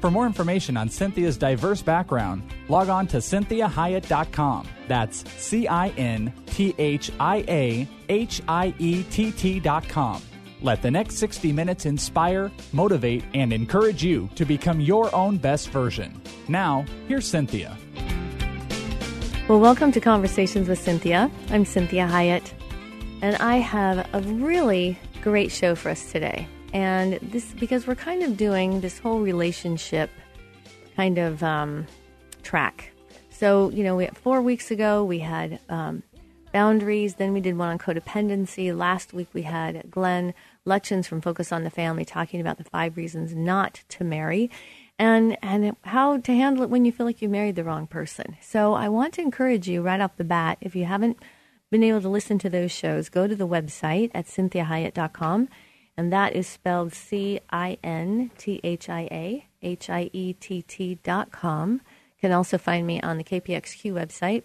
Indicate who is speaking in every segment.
Speaker 1: For more information on Cynthia's diverse background, log on to cinthiahiett.com. That's C I N T H I A H I E T T.com. Let the next 60 minutes inspire, motivate, and encourage you to become your own best version. Now, here's Cynthia.
Speaker 2: Well, welcome to Conversations with Cynthia. I'm Cinthia Hiett, and I have a really great show for us today. And this because we're kind of doing this whole relationship kind of um, track. So, you know, we four weeks ago we had um, boundaries, then we did one on codependency. Last week we had Glenn Lutjens from Focus on the Family talking about the five reasons not to marry and and how to handle it when you feel like you married the wrong person. So I want to encourage you right off the bat, if you haven't been able to listen to those shows, go to the website at cinthiahiett.com and that is spelled C I N T H I A H I E T T dot com. You can also find me on the KPXQ website,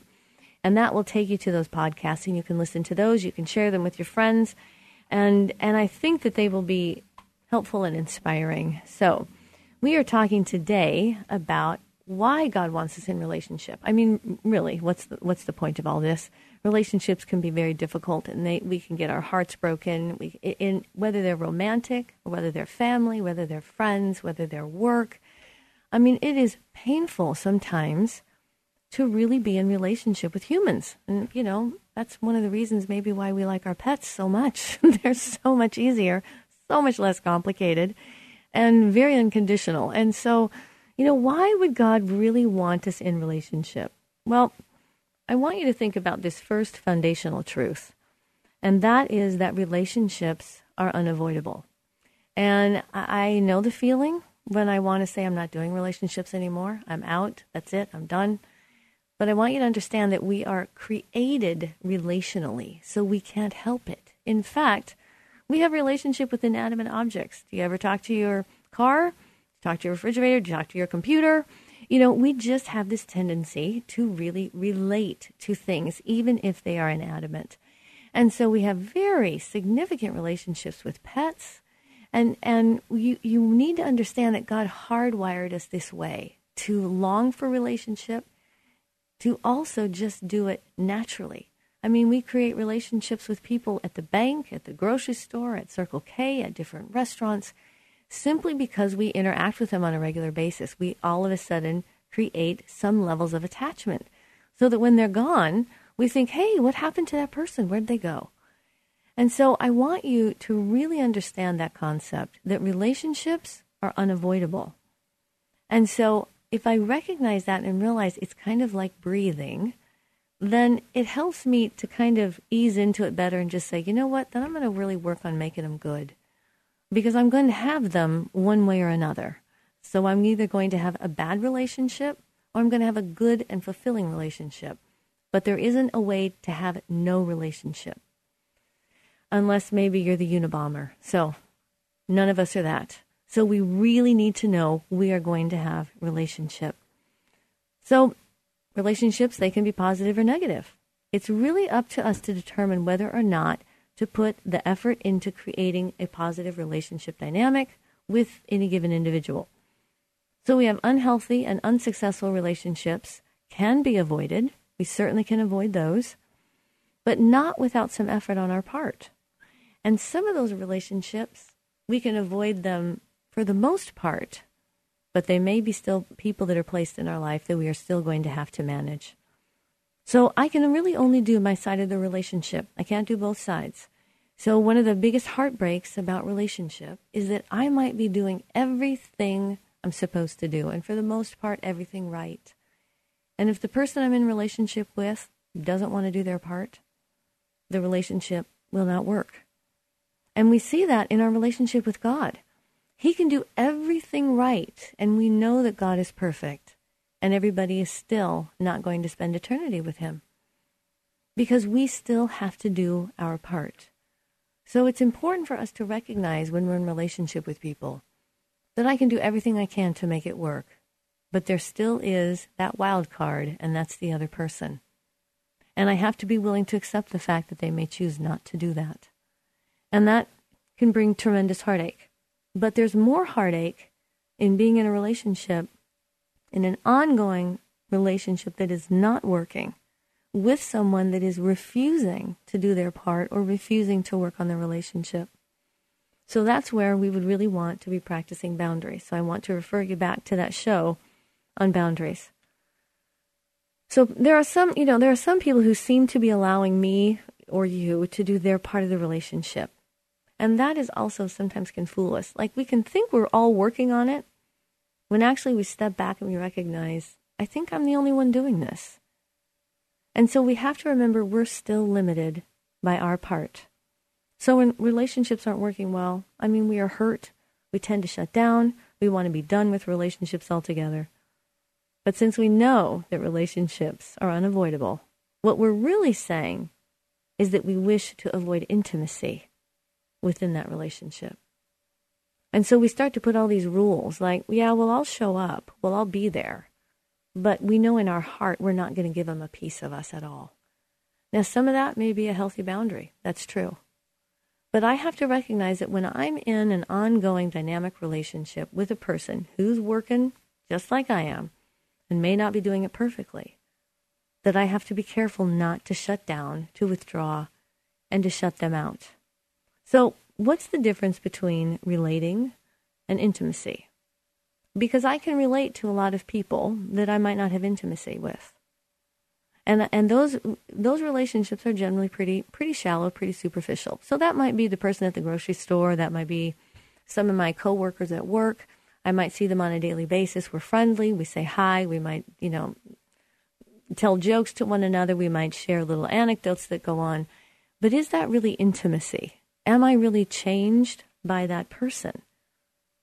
Speaker 2: and that will take you to those podcasts, and you can listen to those. You can share them with your friends, and and I think that they will be helpful and inspiring. So, we are talking today about why God wants us in relationship. I mean, really, what's the, what's the point of all this? Relationships can be very difficult, and they, we can get our hearts broken. We, in whether they're romantic, or whether they're family, whether they're friends, whether they're work. I mean, it is painful sometimes to really be in relationship with humans, and you know that's one of the reasons maybe why we like our pets so much. they're so much easier, so much less complicated, and very unconditional. And so, you know, why would God really want us in relationship? Well, I want you to think about this first foundational truth, and that is that relationships are unavoidable. And I know the feeling when I want to say I'm not doing relationships anymore. I'm out. That's it. I'm done. But I want you to understand that we are created relationally, so we can't help it. In fact, we have relationship with inanimate objects. Do you ever talk to your car? Talk to your refrigerator? Talk to your computer? You know, we just have this tendency to really relate to things, even if they are inanimate. And so we have very significant relationships with pets. And, and you, you need to understand that God hardwired us this way to long for relationship, to also just do it naturally. I mean, we create relationships with people at the bank, at the grocery store, at Circle K, at different restaurants simply because we interact with them on a regular basis. We all of a sudden create some levels of attachment so that when they're gone, we think, hey, what happened to that person? Where'd they go? And so I want you to really understand that concept that relationships are unavoidable. And so if I recognize that and realize it's kind of like breathing, then it helps me to kind of ease into it better and just say, you know what, then I'm going to really work on making them good because I'm going to have them one way or another. So I'm either going to have a bad relationship or I'm going to have a good and fulfilling relationship. But there isn't a way to have no relationship. Unless maybe you're the Unabomber. So none of us are that. So we really need to know we are going to have relationship. So relationships, they can be positive or negative. It's really up to us to determine whether or not to put the effort into creating a positive relationship dynamic with any given individual. So we have unhealthy and unsuccessful relationships can be avoided. We certainly can avoid those, but not without some effort on our part. And some of those relationships, we can avoid them for the most part, but they may be still people that are placed in our life that we are still going to have to manage. So I can really only do my side of the relationship. I can't do both sides. So one of the biggest heartbreaks about relationship is that I might be doing everything I'm supposed to do, and for the most part, everything right. And if the person I'm in relationship with doesn't want to do their part, the relationship will not work. And we see that in our relationship with God. He can do everything right, and we know that God is perfect, and everybody is still not going to spend eternity with Him because we still have to do our part. So it's important for us to recognize when we're in relationship with people that I can do everything I can to make it work, but there still is that wild card, and that's the other person. And I have to be willing to accept the fact that they may choose not to do that. And that can bring tremendous heartache. But there's more heartache in being in a relationship, in an ongoing relationship that is not working with someone that is refusing to do their part or refusing to work on the relationship. So that's where we would really want to be practicing boundaries. So I want to refer you back to that show on boundaries. So there are some, you know, there are some people who seem to be allowing me or you to do their part of the relationship. And that is also sometimes can fool us. Like we can think we're all working on it when actually we step back and we recognize, I think I'm the only one doing this. And so we have to remember we're still limited by our part. So when relationships aren't working well, I mean, we are hurt. We tend to shut down. We want to be done with relationships altogether. But since we know that relationships are unavoidable, what we're really saying is that we wish to avoid intimacy within that relationship. And so we start to put all these rules like, yeah, well, I'll show up. Well, I'll be there. But we know in our heart we're not going to give them a piece of us at all. Now, some of that may be a healthy boundary. That's true. But I have to recognize that when I'm in an ongoing dynamic relationship with a person who's working just like I am and may not be doing it perfectly, that I have to be careful not to shut down, to withdraw, and to shut them out. So, what's the difference between relating and intimacy? because I can relate to a lot of people that I might not have intimacy with. And and those those relationships are generally pretty pretty shallow, pretty superficial. So that might be the person at the grocery store, that might be some of my coworkers at work. I might see them on a daily basis. We're friendly, we say hi, we might, you know, tell jokes to one another, we might share little anecdotes that go on. But is that really intimacy? Am I really changed by that person?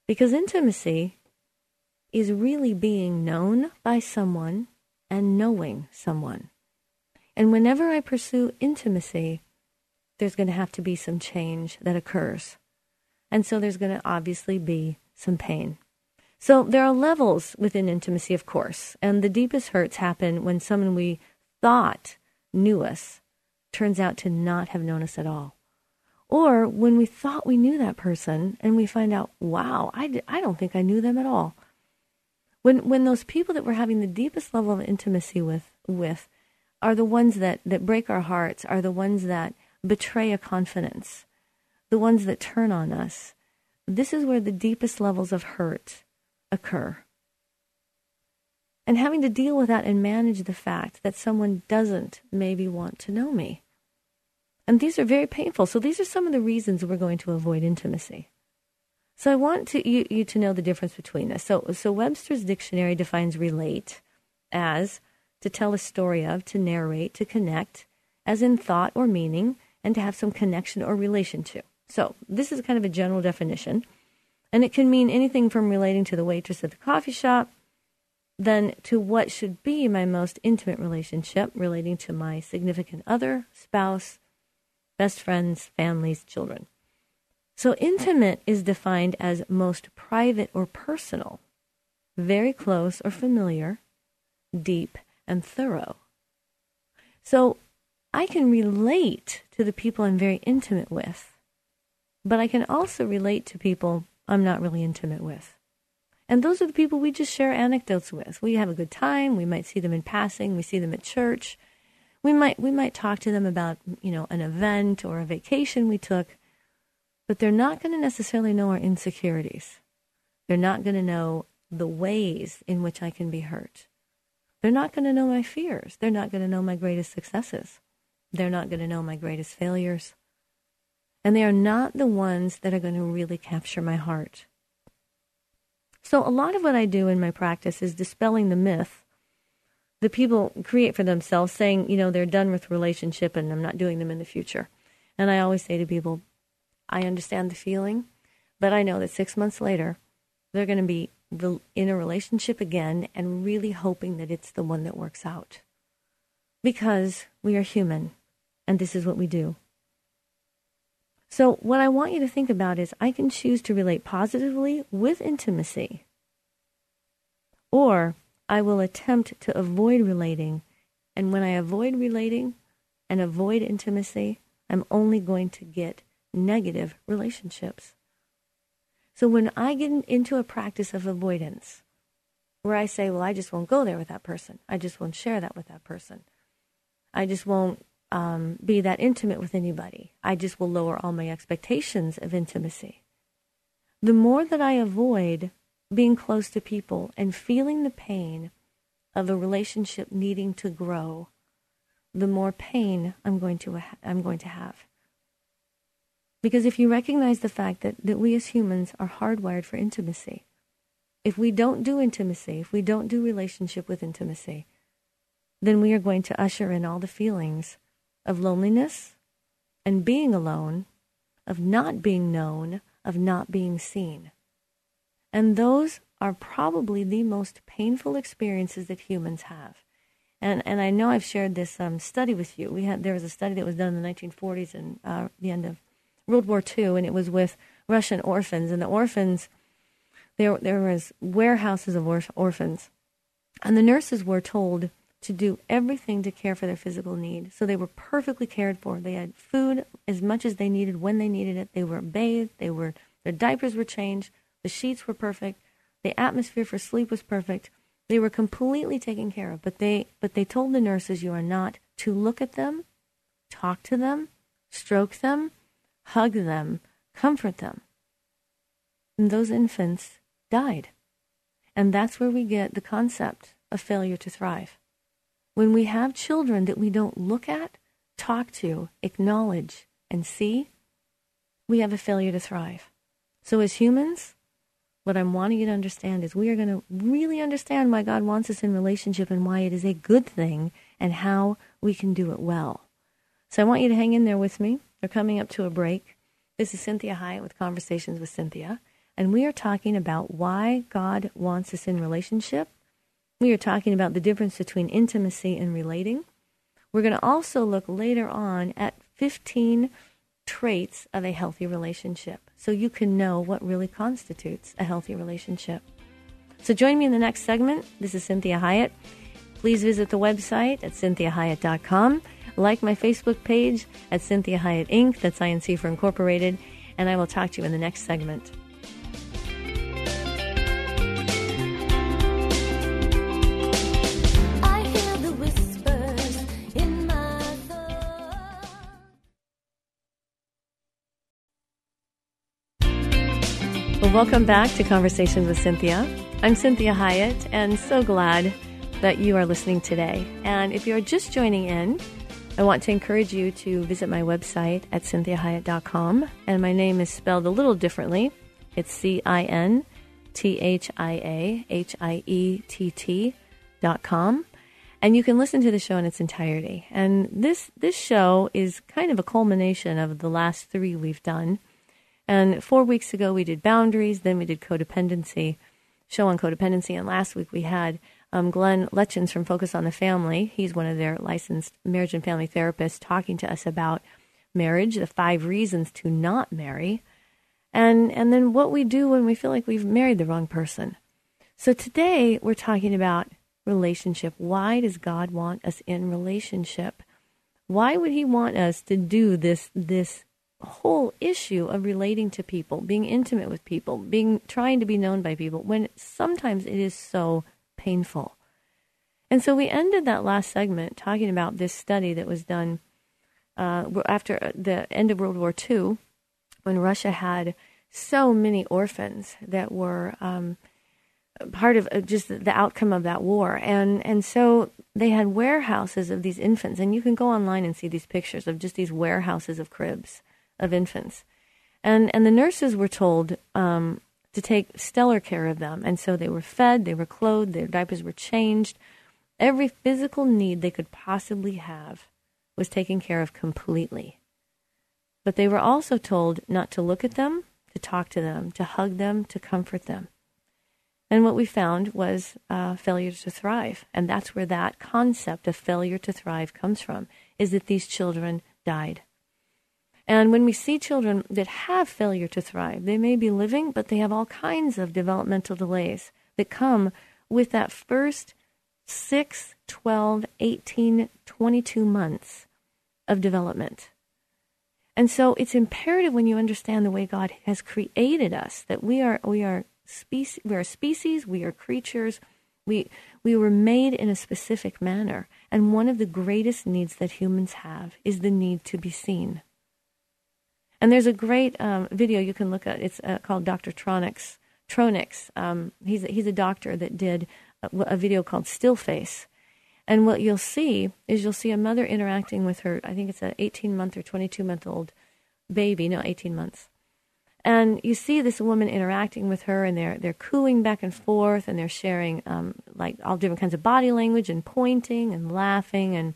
Speaker 2: Because intimacy is really being known by someone and knowing someone. And whenever I pursue intimacy, there's going to have to be some change that occurs. And so there's going to obviously be some pain. So there are levels within intimacy, of course. And the deepest hurts happen when someone we thought knew us turns out to not have known us at all. Or when we thought we knew that person and we find out, wow, I d- I don't think I knew them at all. When when those people that we're having the deepest level of intimacy with with are the ones that that break our hearts are the ones that betray a confidence the ones that turn on us this is where the deepest levels of hurt occur. And having to deal with that and manage the fact that someone doesn't maybe want to know me and these are very painful so these are some of the reasons we're going to avoid intimacy so I want to, you, you to know the difference between this. So, so Webster's dictionary defines relate as to tell a story of, to narrate, to connect, as in thought or meaning, and to have some connection or relation to. So this is kind of a general definition, and it can mean anything from relating to the waitress at the coffee shop, then to what should be my most intimate relationship, relating to my significant other, spouse, best friends, families, children. So, intimate is defined as most private or personal, very close or familiar, deep and thorough. So, I can relate to the people I'm very intimate with, but I can also relate to people I'm not really intimate with. And those are the people we just share anecdotes with. We have a good time. We might see them in passing. We see them at church. We might we might talk to them about, you know, an event or a vacation we took but they're not going to necessarily know our insecurities. They're not going to know the ways in which I can be hurt. They're not going to know my fears. They're not going to know my greatest successes. They're not going to know my greatest failures. And they are not the ones that are going to really capture my heart. So, a lot of what I do in my practice is dispelling the myth that people create for themselves, saying, you know, they're done with relationship and I'm not doing them in the future. And I always say to people, I understand the feeling, but I know that six months later, they're going to be in a relationship again and really hoping that it's the one that works out. Because we are human and this is what we do. So, what I want you to think about is I can choose to relate positively with intimacy, or I will attempt to avoid relating. And when I avoid relating and avoid intimacy, I'm only going to get negative relationships. So, when I get into a practice of avoidance, where I say, well, I just won't go there with that person, I just won't share that with that person, I just won't um, be that intimate with anybody. I just will lower all my expectations of intimacy. The more that I avoid being close to people and feeling the pain of a relationship needing to grow, the more pain I'm going to ha- I'm going to have. Because if you recognize the fact that, that we as humans are hardwired for intimacy, if we don't do intimacy, if we don't do relationship with intimacy, then we are going to usher in all the feelings of loneliness and being alone, of not being known, of not being seen. And those are probably the most painful experiences that humans have. And, and I know I've shared this um, study with you. We had there was a study that was done in the 1940s and uh, the end of World War II, and it was with Russian orphans. And the orphans, there there was warehouses of orphans, and the nurses were told to do everything to care for their physical need. So they were perfectly cared for. They had food as much as they needed when they needed it. They were bathed. They were their diapers were changed. The sheets were perfect. The atmosphere for sleep was perfect. They were completely taken care of. But they but they told the nurses you are not to look at them, talk to them, stroke them, hug them, comfort them. And those infants died. And that's where we get the concept of failure to thrive. When we have children that we don't look at, talk to, acknowledge, and see, we have a failure to thrive. So, as humans, what I'm wanting you to understand is we are going to really understand why God wants us in relationship and why it is a good thing and how we can do it well. So, I want you to hang in there with me. We're coming up to a break. This is Cinthia Hiett with Conversations with Cynthia, and we are talking about why God wants us in relationship we are talking about the difference between intimacy and relating. We're going to also look later on at 15 traits of a healthy relationship so you can know what really constitutes a healthy relationship. So join me in the next segment. This is Cinthia Hiett. Please visit the website at cinthiahiett.com. Like my Facebook page at Cinthia Hiett Inc. That's INC for Incorporated. And I will talk to you in the next segment. Welcome back to Conversations with Cynthia. I'm Cinthia Hiett, and so glad that you are listening today. And if you're just joining in, I want to encourage you to visit my website at cinthiahiett.com. And my name is spelled a little differently. It's C I N T H I A H I E T T dot com. And you can listen to the show in its entirety. And this, this show is kind of a culmination of the last three we've done. And four weeks ago, we did boundaries, then we did codependency, show on codependency. And last week, we had um, Glenn Lutjens from Focus on the Family. He's one of their licensed marriage and family therapists talking to us about marriage, the five reasons to not marry, and, and then what we do when we feel like we've married the wrong person. So today, we're talking about relationship. Why does God want us in relationship? Why would He want us to do this, this whole issue of relating to people, being intimate with people, being trying to be known by people when sometimes it is so painful. And so we ended that last segment talking about this study that was done uh, after the end of World War II, when Russia had so many orphans that were um, part of uh, just the outcome of that war. And and so they had warehouses of these infants, and you can go online and see these pictures of just these warehouses of cribs of infants. And and the nurses were told um, to take stellar care of them, and so they were fed, they were clothed, their diapers were changed. Every physical need they could possibly have was taken care of completely. But they were also told not to look at them, to talk to them, to hug them, to comfort them. And what we found was uh, failure to thrive. And that's where that concept of failure to thrive comes from, is that these children died. And when we see children that have failure to thrive, they may be living, but they have all kinds of developmental delays that come with that first 6, 12, 18, 22 months of development. And so it's imperative when you understand the way God has created us that we are we are species we are species, we are creatures, we we were made in a specific manner. And one of the greatest needs that humans have is the need to be seen. And there's a great um, video you can look at. It's uh, called Dr. Tronix. Tronix. Um, he's a, he's a doctor that did a, a video called Still Face, and what you'll see is you'll see a mother interacting with her, I think it's an 18 month or 22 month old baby, no, 18 months. And you see this woman interacting with her, and they're they're cooing back and forth, and they're sharing um, like all different kinds of body language, and pointing and laughing, and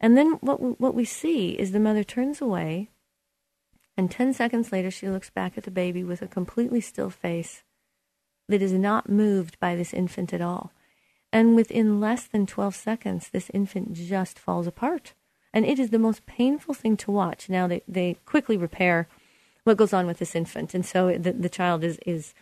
Speaker 2: and then what what we see is the mother turns away, and ten seconds later she looks back at the baby with a completely still face that is not moved by this infant at all. And within less than 12 seconds, this infant just falls apart. And it is the most painful thing to watch. Now, they, they quickly repair what goes on with this infant. And so the, the child is, is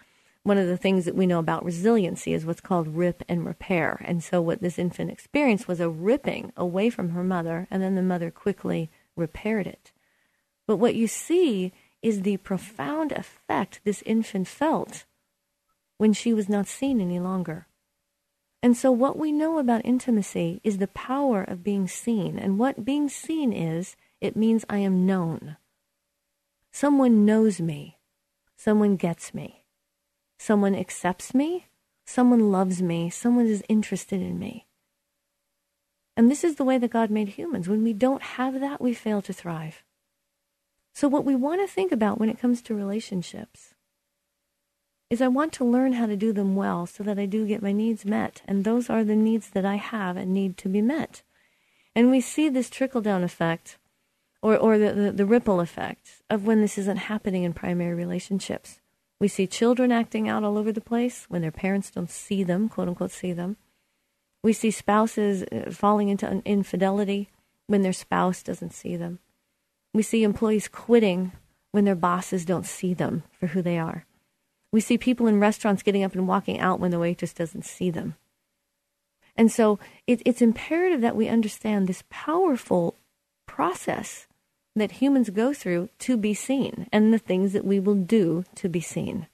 Speaker 2: one of the things that we know about resiliency is what's called rip and repair. And so what this infant experienced was a ripping away from her mother, and then the mother quickly repaired it. But what you see is the profound effect this infant felt when she was not seen any longer. And so, what we know about intimacy is the power of being seen. And what being seen is, it means I am known. Someone knows me. Someone gets me. Someone accepts me. Someone loves me. Someone is interested in me. And this is the way that God made humans. When we don't have that, we fail to thrive. So, what we want to think about when it comes to relationships is I want to learn how to do them well so that I do get my needs met. And those are the needs that I have and need to be met. And we see this trickle down effect or, or the, the, the ripple effect of when this isn't happening in primary relationships. We see children acting out all over the place when their parents don't see them, quote unquote, see them. We see spouses uh, falling into infidelity when their spouse doesn't see them. We see employees quitting when their bosses don't see them for who they are. We see people in restaurants getting up and walking out when the waitress doesn't see them. And so it, it's imperative that we understand this powerful process that humans go through to be seen and the things that we will do to be seen.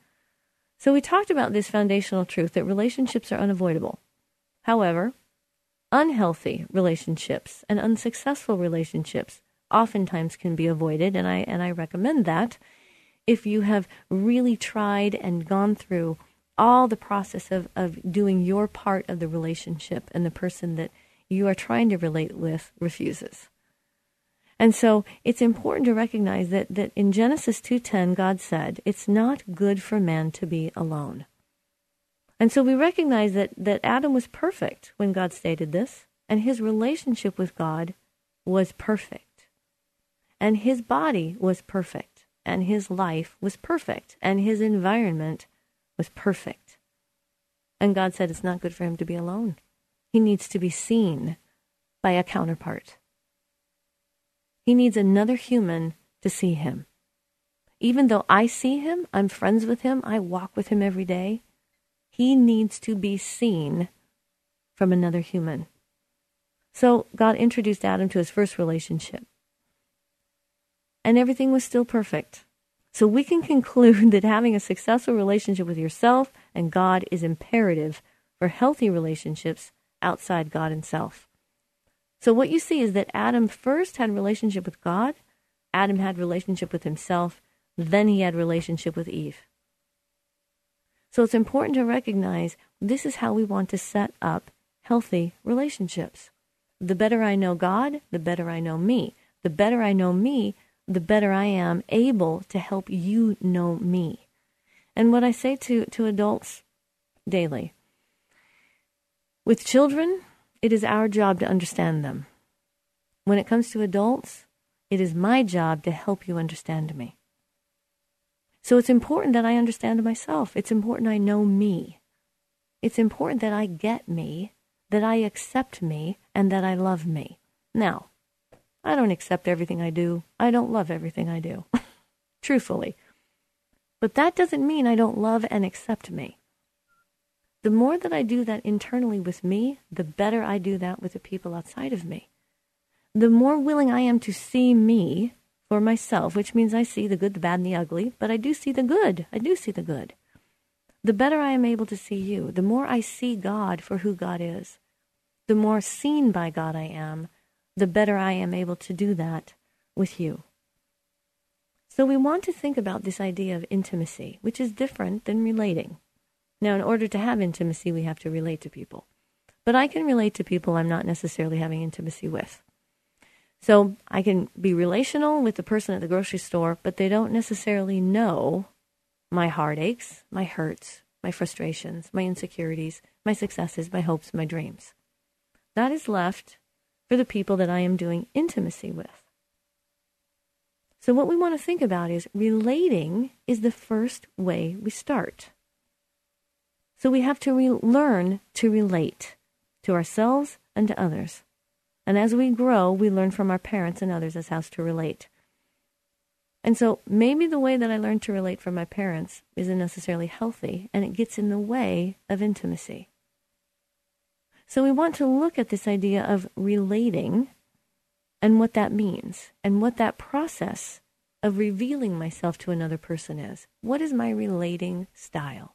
Speaker 2: So we talked about this foundational truth that relationships are unavoidable. However, unhealthy relationships and unsuccessful relationships oftentimes can be avoided, and I, and I recommend that if you have really tried and gone through all the process of, of doing your part of the relationship and the person that you are trying to relate with refuses. And so it's important to recognize that, that in Genesis 2:10 God said, "It's not good for man to be alone." And so we recognize that, that Adam was perfect when God stated this, and his relationship with God was perfect. And his body was perfect and his life was perfect, and his environment was perfect. And God said it's not good for him to be alone. He needs to be seen by a counterpart. He needs another human to see him. Even though I see him, I'm friends with him, I walk with him every day, he needs to be seen from another human. So God introduced Adam to his first relationship and everything was still perfect. So we can conclude that having a successful relationship with yourself and God is imperative for healthy relationships outside God and self. So what you see is that Adam first had relationship with God, Adam had relationship with himself, then he had relationship with Eve. So it's important to recognize this is how we want to set up healthy relationships. The better I know God, the better I know me. The better I know me, the better I am able to help you know me. And what I say to, to adults daily with children, it is our job to understand them. When it comes to adults, it is my job to help you understand me. So it's important that I understand myself. It's important I know me. It's important that I get me, that I accept me, and that I love me. Now, I don't accept everything I do. I don't love everything I do, truthfully. But that doesn't mean I don't love and accept me. The more that I do that internally with me, the better I do that with the people outside of me. The more willing I am to see me for myself, which means I see the good, the bad, and the ugly, but I do see the good. I do see the good. The better I am able to see you, the more I see God for who God is, the more seen by God I am, the better I am able to do that with you. So we want to think about this idea of intimacy, which is different than relating. Now, in order to have intimacy, we have to relate to people. But I can relate to people I'm not necessarily having intimacy with. So I can be relational with the person at the grocery store, but they don't necessarily know my heartaches, my hurts, my frustrations, my insecurities, my successes, my hopes, my dreams. That is left for the people that I am doing intimacy with. So, what we want to think about is relating is the first way we start. So, we have to re- learn to relate to ourselves and to others. And as we grow, we learn from our parents and others as how to relate. And so maybe the way that I learned to relate from my parents isn't necessarily healthy, and it gets in the way of intimacy. So we want to look at this idea of relating and what that means and what that process of revealing myself to another person is. What is my relating style?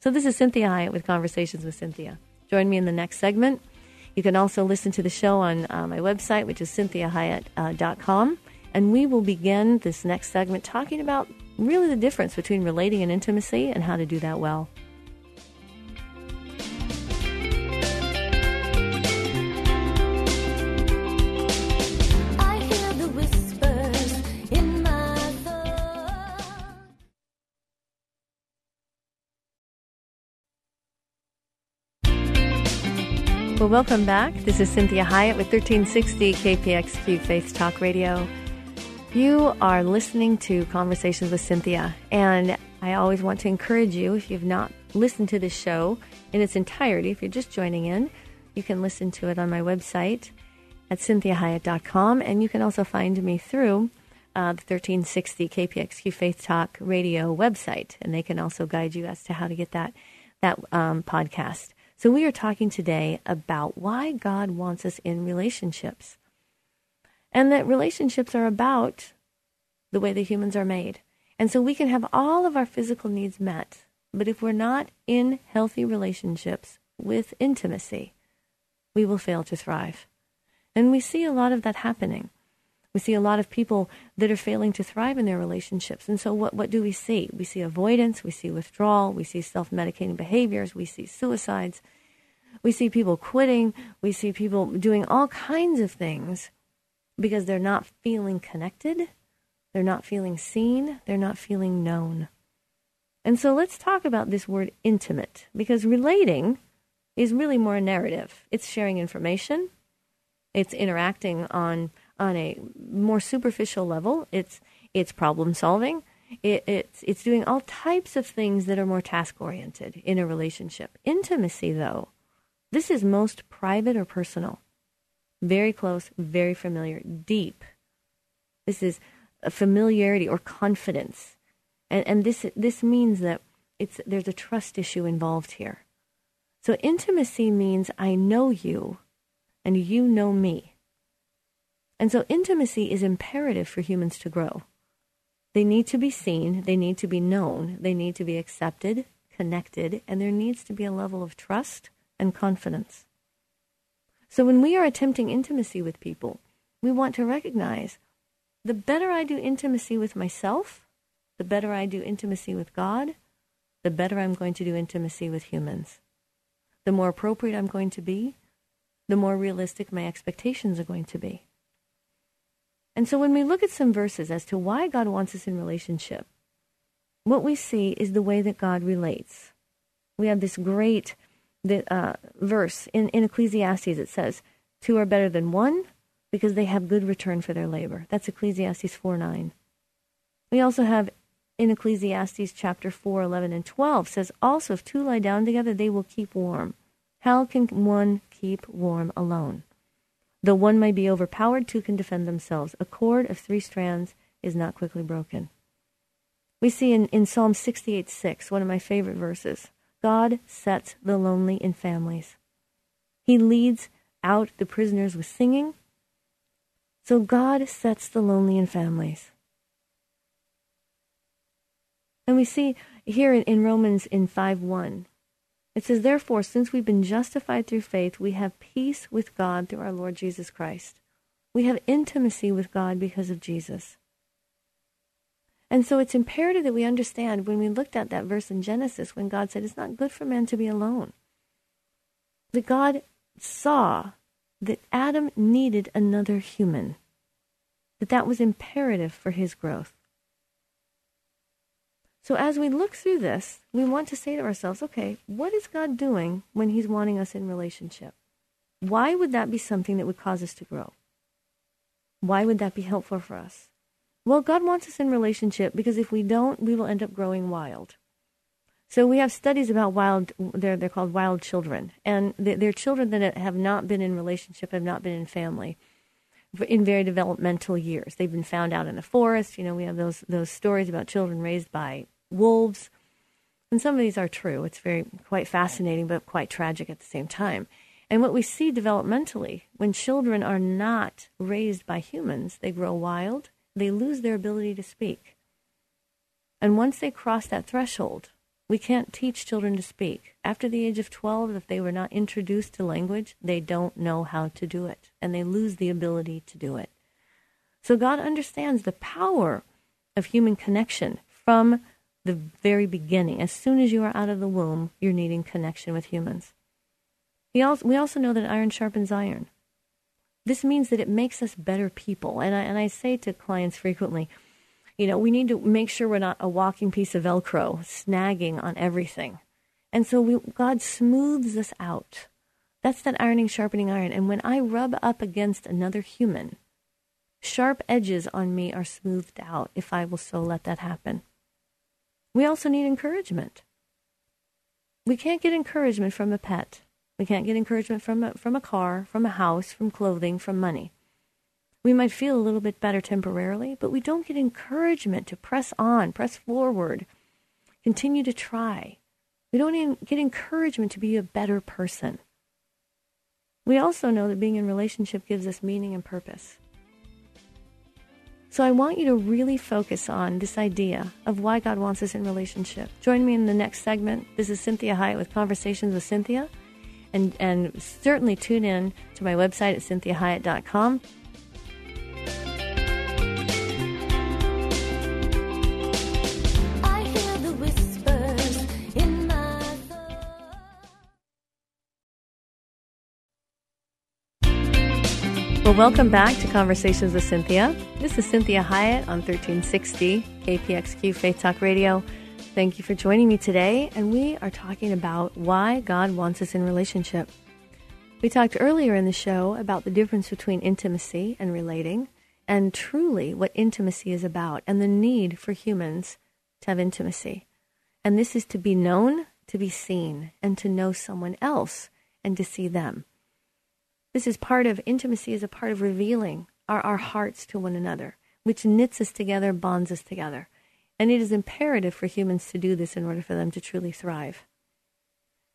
Speaker 2: So this is Cinthia Hiett with Conversations with Cynthia. Join me in the next segment. You can also listen to the show on uh, my website, which is cinthiahiett.com. Uh, and we will begin this next segment talking about really the difference between relating and intimacy and how to do that well. Well, welcome back. This is Cinthia Hiett with 1360 KPXQ Faith Talk Radio. You are listening to Conversations with Cynthia, and I always want to encourage you if you've not listened to this show in its entirety, if you're just joining in, you can listen to it on my website at cinthiahiett.com, and you can also find me through uh, the 1360 KPXQ Faith Talk Radio website, and they can also guide you as to how to get that that um, podcast. So, we are talking today about why God wants us in relationships. And that relationships are about the way the humans are made. And so we can have all of our physical needs met, but if we're not in healthy relationships with intimacy, we will fail to thrive. And we see a lot of that happening. We see a lot of people that are failing to thrive in their relationships. And so, what, what do we see? We see avoidance, we see withdrawal, we see self medicating behaviors, we see suicides, we see people quitting. We see people doing all kinds of things because they're not feeling connected. They're not feeling seen. They're not feeling known. And so let's talk about this word intimate because relating is really more a narrative. It's sharing information. It's interacting on on a more superficial level. It's it's problem solving. It, it's it's doing all types of things that are more task oriented in a relationship. Intimacy, though, this is most private or personal. Very close, very familiar, deep. This is a familiarity or confidence. And, and this, this means that it's, there's a trust issue involved here. So intimacy means I know you and you know me. And so intimacy is imperative for humans to grow. They need to be seen, they need to be known, they need to be accepted, connected, and there needs to be a level of trust and confidence. So when we are attempting intimacy with people, we want to recognize the better I do intimacy with myself, the better I do intimacy with God, the better I'm going to do intimacy with humans. The more appropriate I'm going to be, the more realistic my expectations are going to be. And so when we look at some verses as to why God wants us in relationship, what we see is the way that God relates. We have this great uh, verse in, in Ecclesiastes. It says, Two are better than one because they have good return for their labor. That's Ecclesiastes 4 9. We also have in Ecclesiastes chapter 4, 11, and 12 says, Also, if two lie down together, they will keep warm. How can one keep warm alone? Though one may be overpowered, two can defend themselves. A cord of three strands is not quickly broken. We see in, in Psalm 68 6, one of my favorite verses God sets the lonely in families. He leads out the prisoners with singing. So God sets the lonely in families. And we see here in, in Romans in 5 1, it says, Therefore, since we've been justified through faith, we have peace with God through our Lord Jesus Christ. We have intimacy with God because of Jesus. And so it's imperative that we understand when we looked at that verse in Genesis when God said it's not good for man to be alone. That God saw that Adam needed another human, that that was imperative for his growth. So as we look through this, we want to say to ourselves, okay, what is God doing when he's wanting us in relationship? Why would that be something that would cause us to grow? Why would that be helpful for us? Well, God wants us in relationship because if we don't, we will end up growing wild. So we have studies about wild. They're they're called wild children, and they're children that have not been in relationship, have not been in family, in very developmental years. They've been found out in the forest. You know, we have those those stories about children raised by wolves, and some of these are true. It's very quite fascinating, but quite tragic at the same time. And what we see developmentally, when children are not raised by humans, they grow wild, they lose their ability to speak. And once they cross that threshold, we can't teach children to speak. After the age of 12, if they were not introduced to language, they don't know how to do it, and they lose the ability to do it. So God understands the power of human connection from the very beginning. As soon as you are out of the womb, you're needing connection with humans. Also, we also know that iron sharpens iron. This means that it makes us better people. And I, and I say to clients frequently, you know, we need to make sure we're not a walking piece of Velcro, snagging on everything. And so we, God smooths us out. That's that ironing, sharpening iron. And when I rub up against another human, sharp edges on me are smoothed out if I will so let that happen. We also need encouragement. We can't get encouragement from a pet. We can't get encouragement from a, from a car, from a house, from clothing, from money. We might feel a little bit better temporarily, but we don't get encouragement to press on, press forward, continue to try. We don't even get encouragement to be a better person. We also know that being in relationship gives us meaning and purpose. So I want you to really focus on this idea of why God wants us in relationship. Join me in the next segment. This is Cinthia Hiett with Conversations with Cynthia. and, and certainly tune in to my website at cinthiahiett.com. Well, welcome back to Conversations with Cynthia. This is Cinthia Hiett on 1360 KPXQ Faith Talk Radio. Thank you for joining me today, and we are talking about why God wants us in relationship. We talked earlier in the show about the difference between intimacy and relating, and truly what intimacy is about, and the need for humans to have intimacy. And this is to be known, to be seen, and to know someone else and to see them. This is part of intimacy, is a part of revealing our, our hearts to one another, which knits us together, bonds us together. And it is imperative for humans to do this in order for them to truly thrive.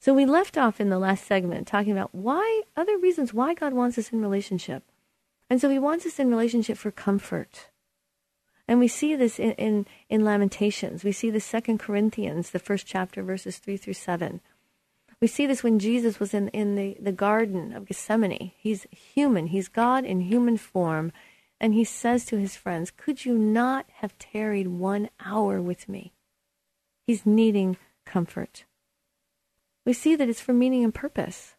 Speaker 2: So we left off in the last segment talking about why, other reasons why God wants us in relationship. And so he wants us in relationship for comfort. And we see this in, in, in Lamentations. We see the Second Corinthians, the first chapter, verses 3 through 7. We see this when Jesus was in, in the, the Garden of Gethsemane. He's human, he's God in human form, and he says to his friends, Could you not have tarried one hour with me? He's needing comfort. We see that it's for meaning and purpose,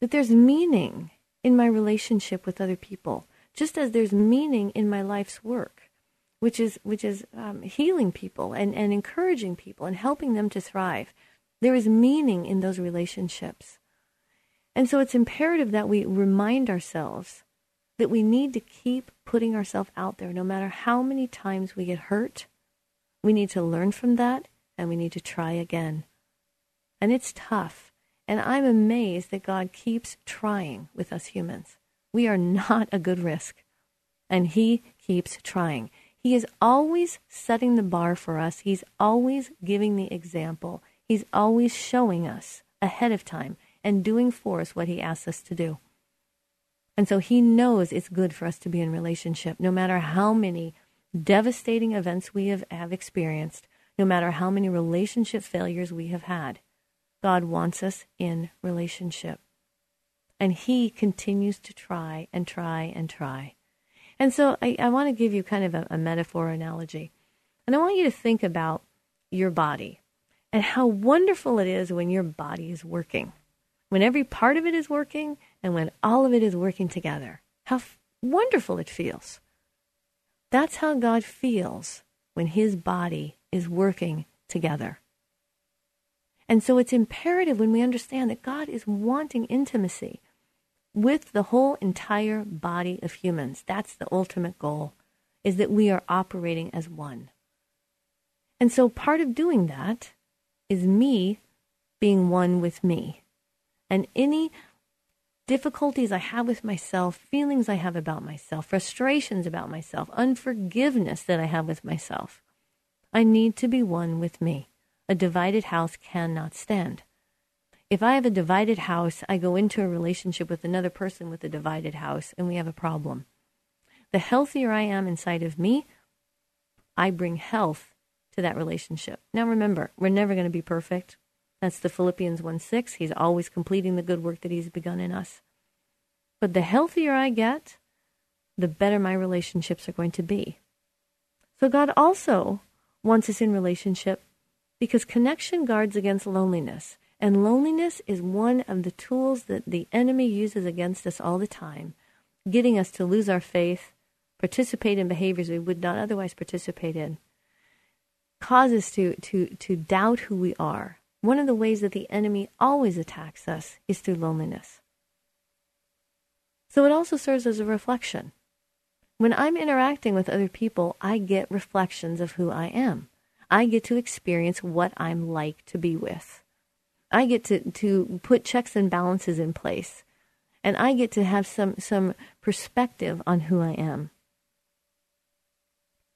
Speaker 2: that there's meaning in my relationship with other people, just as there's meaning in my life's work, which is, which is um, healing people and, and encouraging people and helping them to thrive. There is meaning in those relationships. And so it's imperative that we remind ourselves that we need to keep putting ourselves out there no matter how many times we get hurt. We need to learn from that and we need to try again. And it's tough. And I'm amazed that God keeps trying with us humans. We are not a good risk. And He keeps trying. He is always setting the bar for us. He's always giving the example. He's always showing us ahead of time and doing for us what He asks us to do. And so He knows it's good for us to be in relationship, no matter how many devastating events we have, have experienced, no matter how many relationship failures we have had. God wants us in relationship. And He continues to try and try and try. And so I, I want to give you kind of a, a metaphor analogy. And I want you to think about your body and how wonderful it is when your body is working, when every part of it is working and when all of it is working together. How f- wonderful it feels. That's how God feels when his body is working together. And so it's imperative when we understand that God is wanting intimacy with the whole entire body of humans. That's the ultimate goal, is that we are operating as one. And so part of doing that is me being one with me. And any difficulties I have with myself, feelings I have about myself, frustrations about myself, unforgiveness that I have with myself. I need to be one with me. A divided house cannot stand. If I have a divided house, I go into a relationship with another person with a divided house, and we have a problem. The healthier I am inside of me, I bring health to that relationship. Now remember, we're never going to be perfect. That's the Philippians 1 6. He's always completing the good work that He's begun in us. But the healthier I get, the better my relationships are going to be. So God also wants us in relationship because connection guards against loneliness. And loneliness is one of the tools that the enemy uses against us all the time, getting us to lose our faith, participate in behaviors we would not otherwise participate in, cause us to, to, to doubt who we are, one of the ways that the enemy always attacks us is through loneliness. So it also serves as a reflection. When I'm interacting with other people, I get reflections of who I am. I get to experience what I'm like to be with. I get to, to put checks and balances in place. And I get to have some, some perspective on who I am.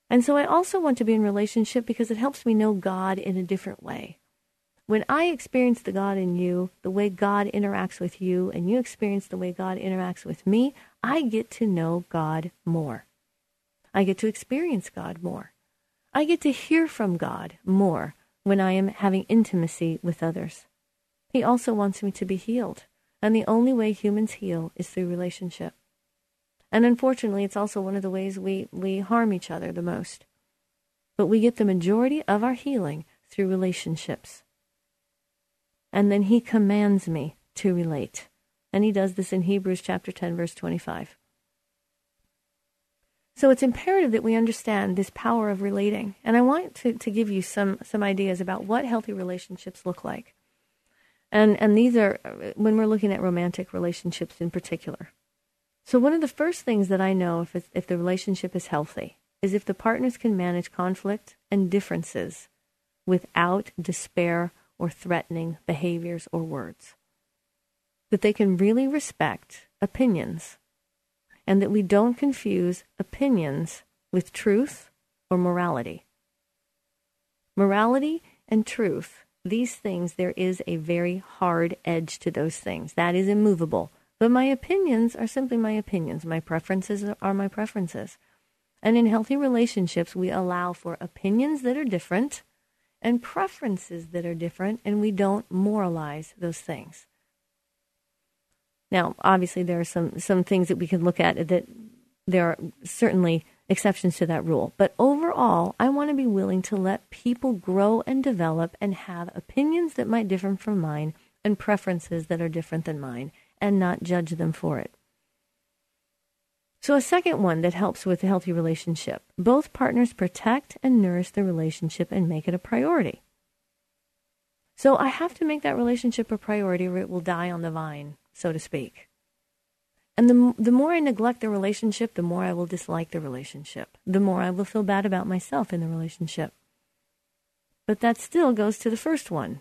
Speaker 2: And so I also want to be in relationship because it helps me know God in a different way when I experience the God in you, the way God interacts with you, and you experience the way God interacts with me, I get to know God more. I get to experience God more. I get to hear from God more when I am having intimacy with others. He also wants me to be healed. And the only way humans heal is through relationship. And unfortunately, it's also one of the ways we, we harm each other the most. But we get the majority of our healing through relationships. And then he commands me to relate. And he does this in Hebrews chapter 10, verse 25. So it's imperative that we understand this power of relating. And I want to, to give you some, some ideas about what healthy relationships look like. And, and these are when we're looking at romantic relationships in particular. So, one of the first things that I know if, if the relationship is healthy is if the partners can manage conflict and differences without despair or threatening behaviors or words. That they can really respect opinions and that we don't confuse opinions with truth or morality. Morality and truth, these things, there is a very hard edge to those things. That is immovable. But my opinions are simply my opinions. My preferences are my preferences. And in healthy relationships, we allow for opinions that are different and preferences that are different, and we don't moralize those things. Now, obviously, there are some, some things that we can look at that there are certainly exceptions to that rule. But overall, I want to be willing to let people grow and develop and have opinions that might differ from mine and preferences that are different than mine and not judge them for it. So, a second one that helps with a healthy relationship both partners protect and nourish the relationship and make it a priority. So, I have to make that relationship a priority or it will die on the vine, so to speak. And the, the more I neglect the relationship, the more I will dislike the relationship. The more I will feel bad about myself in the relationship. But that still goes to the first one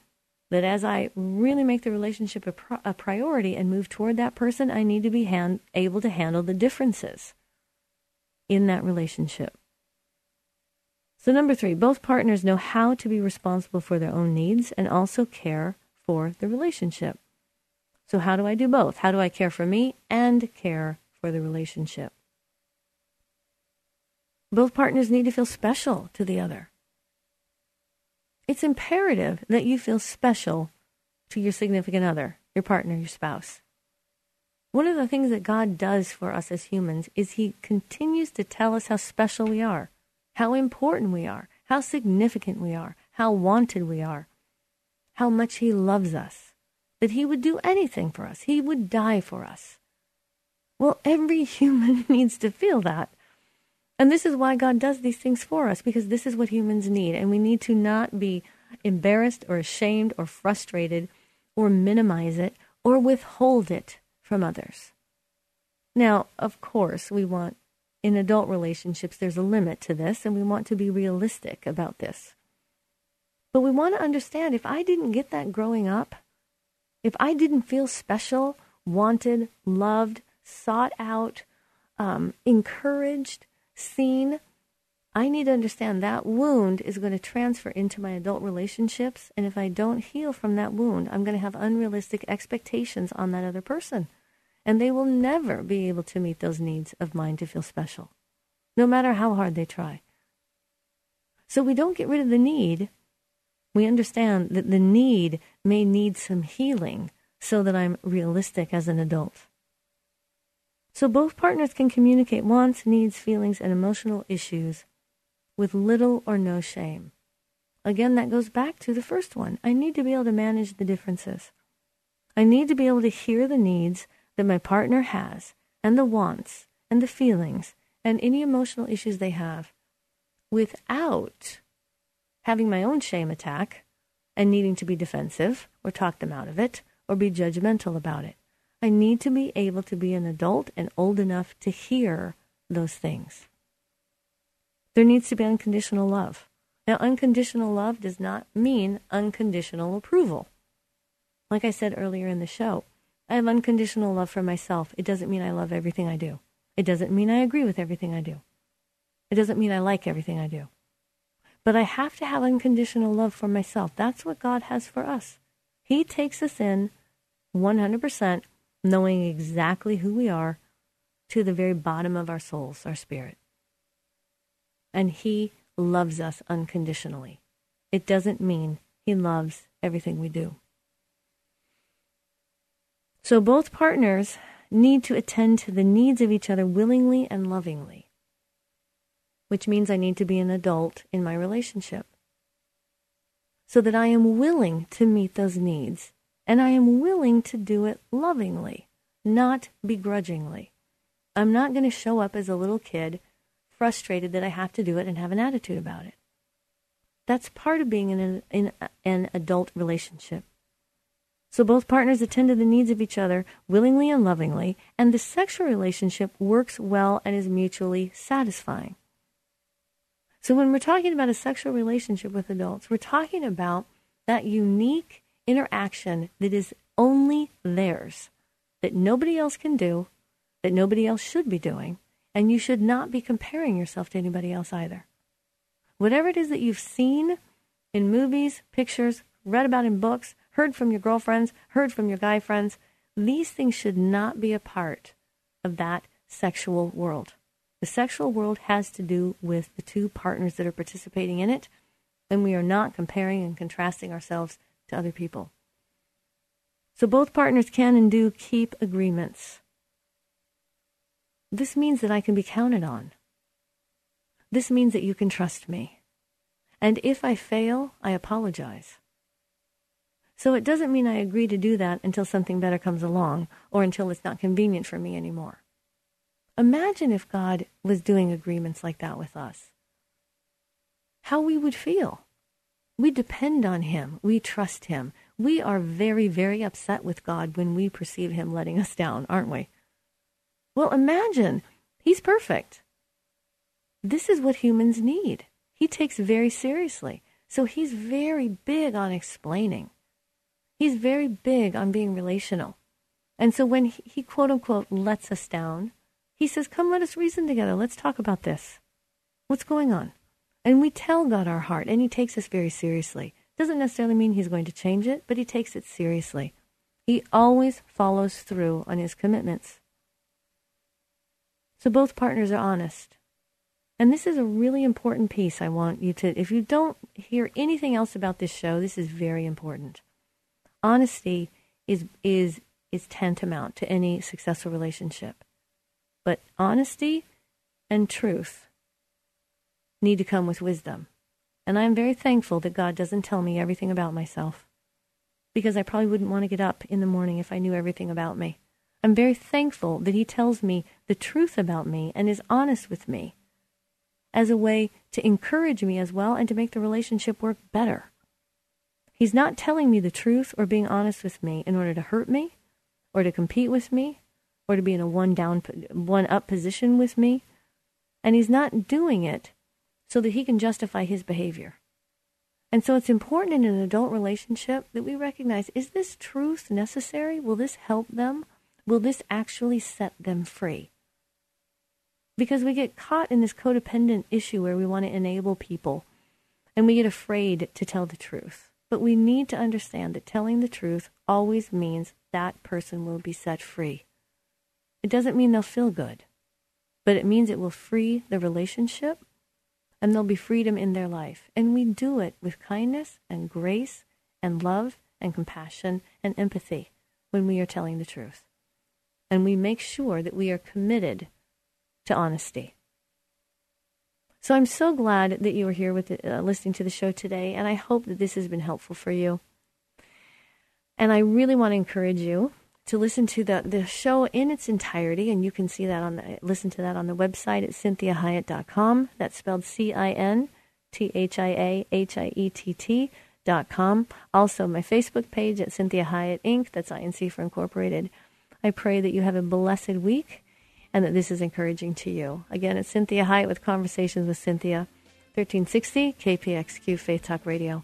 Speaker 2: that as I really make the relationship a, pro- a priority and move toward that person, I need to be hand- able to handle the differences in that relationship. So, number three, both partners know how to be responsible for their own needs and also care for the relationship. So, how do I do both? How do I care for me and care for the relationship? Both partners need to feel special to the other. It's imperative that you feel special to your significant other, your partner, your spouse. One of the things that God does for us as humans is He continues to tell us how special we are, how important we are, how significant we are, how wanted we are, how much He loves us that he would do anything for us, he would die for us. Well, every human needs to feel that. And this is why God does these things for us, because this is what humans need. And we need to not be embarrassed or ashamed or frustrated or minimize it or withhold it from others. Now, of course, we want, in adult relationships, there's a limit to this, and we want to be realistic about this. But we want to understand if I didn't get that growing up, if I didn't feel special, wanted, loved, sought out, um, encouraged, seen, I need to understand that wound is going to transfer into my adult relationships. And if I don't heal from that wound, I'm going to have unrealistic expectations on that other person. And they will never be able to meet those needs of mine to feel special, no matter how hard they try. So we don't get rid of the need we understand that the need may need some healing so that I'm realistic as an adult. So both partners can communicate wants, needs, feelings, and emotional issues with little or no shame. Again, that goes back to the first one. I need to be able to manage the differences. I need to be able to hear the needs that my partner has, and the wants, and the feelings, and any emotional issues they have without having my own shame attack and needing to be defensive or talk them out of it or be judgmental about it. I need to be able to be an adult and old enough to hear those things. There needs to be unconditional love. Now, unconditional love does not mean unconditional approval. Like I said earlier in the show, I have unconditional love for myself. It doesn't mean I love everything I do. It doesn't mean I agree with everything I do. It doesn't mean I like everything I do. But I have to have unconditional love for myself. That's what God has for us. He takes us in 100%, knowing exactly who we are to the very bottom of our souls, our spirit. And He loves us unconditionally. It doesn't mean He loves everything we do. So both partners need to attend to the needs of each other willingly and lovingly which means I need to be an adult in my relationship. So that I am willing to meet those needs and I am willing to do it lovingly, not begrudgingly. I'm not going to show up as a little kid frustrated that I have to do it and have an attitude about it. That's part of being in an, in an adult relationship. So both partners attend to the needs of each other willingly and lovingly, and the sexual relationship works well and is mutually satisfying. So when we're talking about a sexual relationship with adults, we're talking about that unique interaction that is only theirs, that nobody else can do, that nobody else should be doing, and you should not be comparing yourself to anybody else either. Whatever it is that you've seen in movies, pictures, read about in books, heard from your girlfriends, heard from your guy friends, these things should not be a part of that sexual world. The sexual world has to do with the two partners that are participating in it, and we are not comparing and contrasting ourselves to other people. So both partners can and do keep agreements. This means that I can be counted on. This means that you can trust me. And if I fail, I apologize. So it doesn't mean I agree to do that until something better comes along or until it's not convenient for me anymore. Imagine if God was doing agreements like that with us. How we would feel. We depend on Him. We trust Him. We are very, very upset with God when we perceive Him letting us down, aren't we? Well, imagine He's perfect. This is what humans need. He takes very seriously. So He's very big on explaining. He's very big on being relational. And so when he, he quote unquote lets us down, he says, Come, let us reason together. Let's talk about this. What's going on? And we tell God our heart, and He takes us very seriously. Doesn't necessarily mean He's going to change it, but He takes it seriously. He always follows through on His commitments. So both partners are honest. And this is a really important piece I want you to, if you don't hear anything else about this show, this is very important. Honesty is, is, is tantamount to any successful relationship. But honesty and truth need to come with wisdom. And I'm very thankful that God doesn't tell me everything about myself because I probably wouldn't want to get up in the morning if I knew everything about me. I'm very thankful that He tells me the truth about me and is honest with me as a way to encourage me as well and to make the relationship work better. He's not telling me the truth or being honest with me in order to hurt me or to compete with me or to be in a one down, one up position with me. And he's not doing it so that he can justify his behavior. And so it's important in an adult relationship that we recognize is this truth necessary? Will this help them? Will this actually set them free? Because we get caught in this codependent issue where we want to enable people and we get afraid to tell the truth. But we need to understand that telling the truth always means that person will be set free. It doesn't mean they'll feel good, but it means it will free the relationship and there'll be freedom in their life. And we do it with kindness and grace and love and compassion and empathy when we are telling the truth. And we make sure that we are committed to honesty. So I'm so glad that you are here with uh, listening to the show today, and I hope that this has been helpful for you. And I really want to encourage you to listen to the, the show in its entirety, and you can see that on the, listen to that on the website at cinthiahiett.com. That's spelled C I N T H I A H I E T T dot com. Also, my Facebook page at Cinthia Hiett Inc. That's INC for Incorporated. I pray that you have a blessed week and that this is encouraging to you. Again, it's Cinthia Hiett with Conversations with Cinthia, 1360 KPXQ Faith Talk Radio.